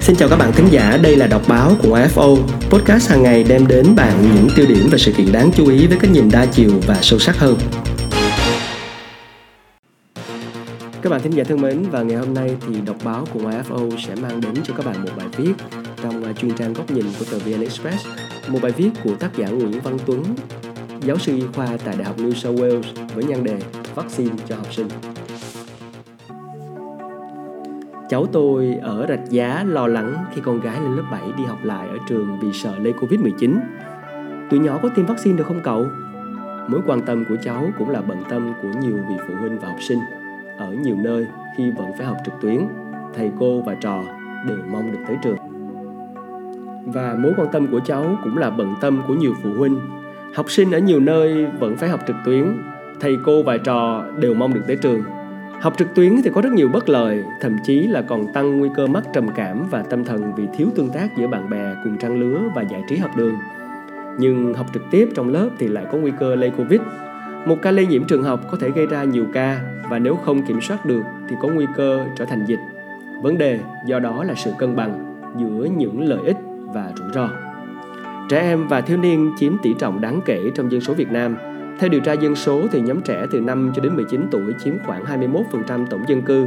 Xin chào các bạn thính giả, đây là đọc báo của AFO, podcast hàng ngày đem đến bạn những tiêu điểm và sự kiện đáng chú ý với cái nhìn đa chiều và sâu sắc hơn. Các bạn thính giả thân mến, và ngày hôm nay thì đọc báo của AFO sẽ mang đến cho các bạn một bài viết trong à, chuyên trang góc nhìn của tờ VN Express, một bài viết của tác giả Nguyễn Văn Tuấn, giáo sư y khoa tại Đại học New South Wales với nhan đề Vaccine cho học sinh. Cháu tôi ở Rạch Giá lo lắng khi con gái lên lớp 7 đi học lại ở trường vì sợ lây Covid-19. Tụi nhỏ có tiêm vaccine được không cậu? Mối quan tâm của cháu cũng là bận tâm của nhiều vị phụ huynh và học sinh. Ở nhiều nơi khi vẫn phải học trực tuyến, thầy cô và trò đều mong được tới trường. Và mối quan tâm của cháu cũng là bận tâm của nhiều phụ huynh. Học sinh ở nhiều nơi vẫn phải học trực tuyến, thầy cô và trò đều mong được tới trường Học trực tuyến thì có rất nhiều bất lợi, thậm chí là còn tăng nguy cơ mắc trầm cảm và tâm thần vì thiếu tương tác giữa bạn bè cùng trang lứa và giải trí học đường. Nhưng học trực tiếp trong lớp thì lại có nguy cơ lây Covid. Một ca lây nhiễm trường học có thể gây ra nhiều ca và nếu không kiểm soát được thì có nguy cơ trở thành dịch. Vấn đề do đó là sự cân bằng giữa những lợi ích và rủi ro. Trẻ em và thiếu niên chiếm tỷ trọng đáng kể trong dân số Việt Nam – theo điều tra dân số thì nhóm trẻ từ 5 cho đến 19 tuổi chiếm khoảng 21% tổng dân cư.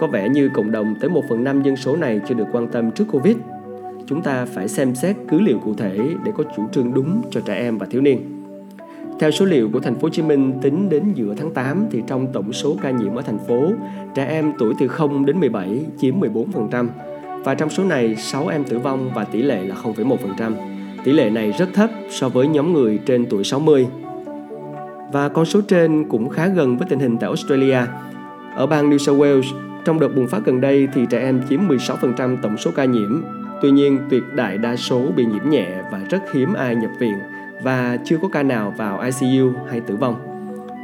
Có vẻ như cộng đồng tới 1 phần 5 dân số này chưa được quan tâm trước Covid. Chúng ta phải xem xét cứ liệu cụ thể để có chủ trương đúng cho trẻ em và thiếu niên. Theo số liệu của thành phố Hồ Chí Minh tính đến giữa tháng 8 thì trong tổng số ca nhiễm ở thành phố, trẻ em tuổi từ 0 đến 17 chiếm 14% và trong số này 6 em tử vong và tỷ lệ là 0,1%. Tỷ lệ này rất thấp so với nhóm người trên tuổi 60 và con số trên cũng khá gần với tình hình tại Australia. Ở bang New South Wales, trong đợt bùng phát gần đây thì trẻ em chiếm 16% tổng số ca nhiễm. Tuy nhiên, tuyệt đại đa số bị nhiễm nhẹ và rất hiếm ai nhập viện và chưa có ca nào vào ICU hay tử vong.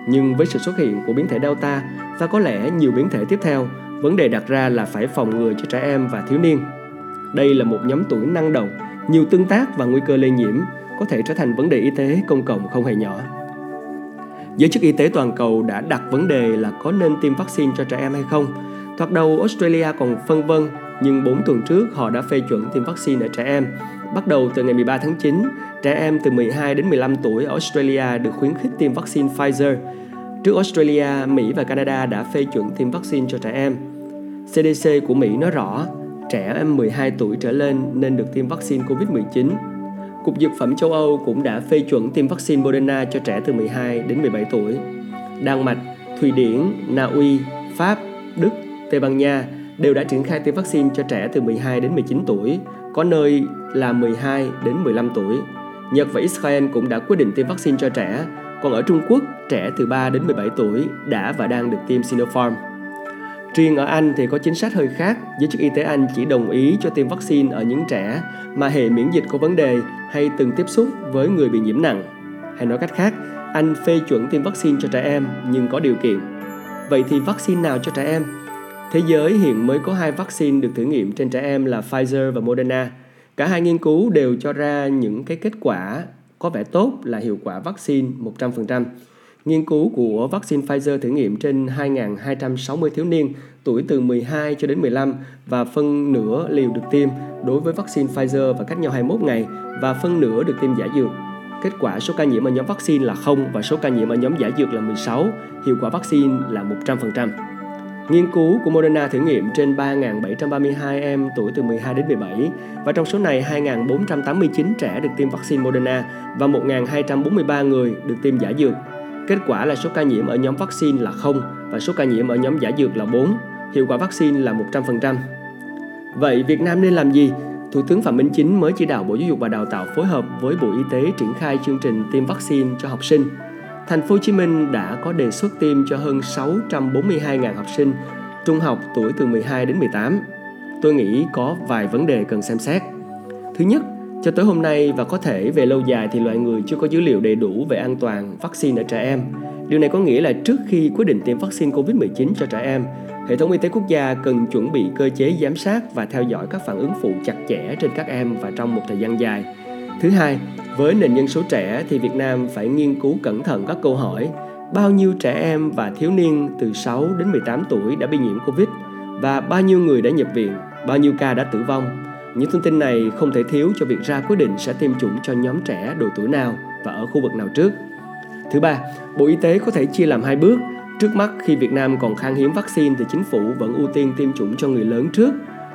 Nhưng với sự xuất hiện của biến thể Delta và có lẽ nhiều biến thể tiếp theo, vấn đề đặt ra là phải phòng ngừa cho trẻ em và thiếu niên. Đây là một nhóm tuổi năng động, nhiều tương tác và nguy cơ lây nhiễm, có thể trở thành vấn đề y tế công cộng không hề nhỏ. Giới chức y tế toàn cầu đã đặt vấn đề là có nên tiêm vaccine cho trẻ em hay không. Thoạt đầu Australia còn phân vân, nhưng 4 tuần trước họ đã phê chuẩn tiêm vaccine ở trẻ em. Bắt đầu từ ngày 13 tháng 9, trẻ em từ 12 đến 15 tuổi ở Australia được khuyến khích tiêm vaccine Pfizer. Trước Australia, Mỹ và Canada đã phê chuẩn tiêm vaccine cho trẻ em. CDC của Mỹ nói rõ, trẻ em 12 tuổi trở lên nên được tiêm vaccine COVID-19 Cục Dược phẩm châu Âu cũng đã phê chuẩn tiêm vaccine Moderna cho trẻ từ 12 đến 17 tuổi. Đan Mạch, Thụy Điển, Na Uy, Pháp, Đức, Tây Ban Nha đều đã triển khai tiêm vaccine cho trẻ từ 12 đến 19 tuổi, có nơi là 12 đến 15 tuổi. Nhật và Israel cũng đã quyết định tiêm vaccine cho trẻ, còn ở Trung Quốc, trẻ từ 3 đến 17 tuổi đã và đang được tiêm Sinopharm. Riêng ở Anh thì có chính sách hơi khác, giới chức y tế Anh chỉ đồng ý cho tiêm vaccine ở những trẻ mà hệ miễn dịch có vấn đề hay từng tiếp xúc với người bị nhiễm nặng. Hay nói cách khác, Anh phê chuẩn tiêm vaccine cho trẻ em nhưng có điều kiện. Vậy thì vaccine nào cho trẻ em? Thế giới hiện mới có hai vaccine được thử nghiệm trên trẻ em là Pfizer và Moderna. Cả hai nghiên cứu đều cho ra những cái kết quả có vẻ tốt là hiệu quả vaccine 100%. Nghiên cứu của vaccine Pfizer thử nghiệm trên 2.260 thiếu niên tuổi từ 12 cho đến 15 và phân nửa liều được tiêm đối với vaccine Pfizer và cách nhau 21 ngày và phân nửa được tiêm giả dược. Kết quả số ca nhiễm ở nhóm vaccine là 0 và số ca nhiễm ở nhóm giả dược là 16, hiệu quả vaccine là 100%. Nghiên cứu của Moderna thử nghiệm trên 3.732 em tuổi từ 12 đến 17 và trong số này 2.489 trẻ được tiêm vaccine Moderna và 1.243 người được tiêm giả dược Kết quả là số ca nhiễm ở nhóm vaccine là 0 và số ca nhiễm ở nhóm giả dược là 4. Hiệu quả vaccine là 100%. Vậy Việt Nam nên làm gì? Thủ tướng Phạm Minh Chính mới chỉ đạo Bộ Giáo dục và Đào tạo phối hợp với Bộ Y tế triển khai chương trình tiêm vaccine cho học sinh. Thành phố Hồ Chí Minh đã có đề xuất tiêm cho hơn 642.000 học sinh trung học tuổi từ 12 đến 18. Tôi nghĩ có vài vấn đề cần xem xét. Thứ nhất, cho tới hôm nay và có thể về lâu dài thì loại người chưa có dữ liệu đầy đủ về an toàn vaccine ở trẻ em. Điều này có nghĩa là trước khi quyết định tiêm vaccine COVID-19 cho trẻ em, hệ thống y tế quốc gia cần chuẩn bị cơ chế giám sát và theo dõi các phản ứng phụ chặt chẽ trên các em và trong một thời gian dài. Thứ hai, với nền dân số trẻ thì Việt Nam phải nghiên cứu cẩn thận các câu hỏi bao nhiêu trẻ em và thiếu niên từ 6 đến 18 tuổi đã bị nhiễm Covid và bao nhiêu người đã nhập viện, bao nhiêu ca đã tử vong. Những thông tin này không thể thiếu cho việc ra quyết định sẽ tiêm chủng cho nhóm trẻ độ tuổi nào và ở khu vực nào trước. Thứ ba, Bộ Y tế có thể chia làm hai bước. Trước mắt khi Việt Nam còn khan hiếm vaccine thì chính phủ vẫn ưu tiên tiêm chủng cho người lớn trước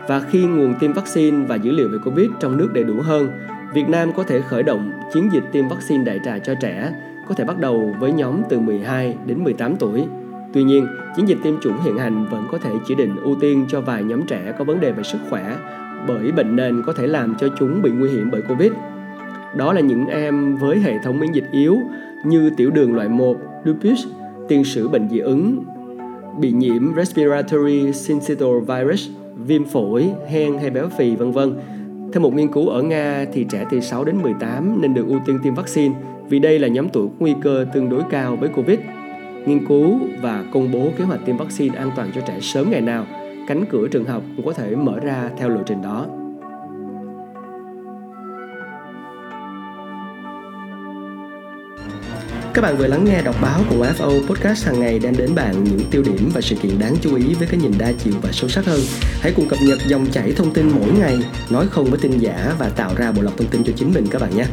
và khi nguồn tiêm vaccine và dữ liệu về Covid trong nước đầy đủ hơn, Việt Nam có thể khởi động chiến dịch tiêm vaccine đại trà cho trẻ, có thể bắt đầu với nhóm từ 12 đến 18 tuổi. Tuy nhiên, chiến dịch tiêm chủng hiện hành vẫn có thể chỉ định ưu tiên cho vài nhóm trẻ có vấn đề về sức khỏe bởi bệnh nền có thể làm cho chúng bị nguy hiểm bởi Covid. Đó là những em với hệ thống miễn dịch yếu như tiểu đường loại 1, lupus, tiền sử bệnh dị ứng, bị nhiễm respiratory syncytial virus, viêm phổi, hen hay béo phì vân vân. Theo một nghiên cứu ở Nga thì trẻ từ 6 đến 18 nên được ưu tiên tiêm vaccine vì đây là nhóm tuổi nguy cơ tương đối cao với Covid. Nghiên cứu và công bố kế hoạch tiêm vaccine an toàn cho trẻ sớm ngày nào, cánh cửa trường học cũng có thể mở ra theo lộ trình đó. Các bạn vừa lắng nghe đọc báo của FO Podcast hàng ngày đem đến bạn những tiêu điểm và sự kiện đáng chú ý với cái nhìn đa chiều và sâu sắc hơn. Hãy cùng cập nhật dòng chảy thông tin mỗi ngày, nói không với tin giả và tạo ra bộ lọc thông tin cho chính mình các bạn nhé.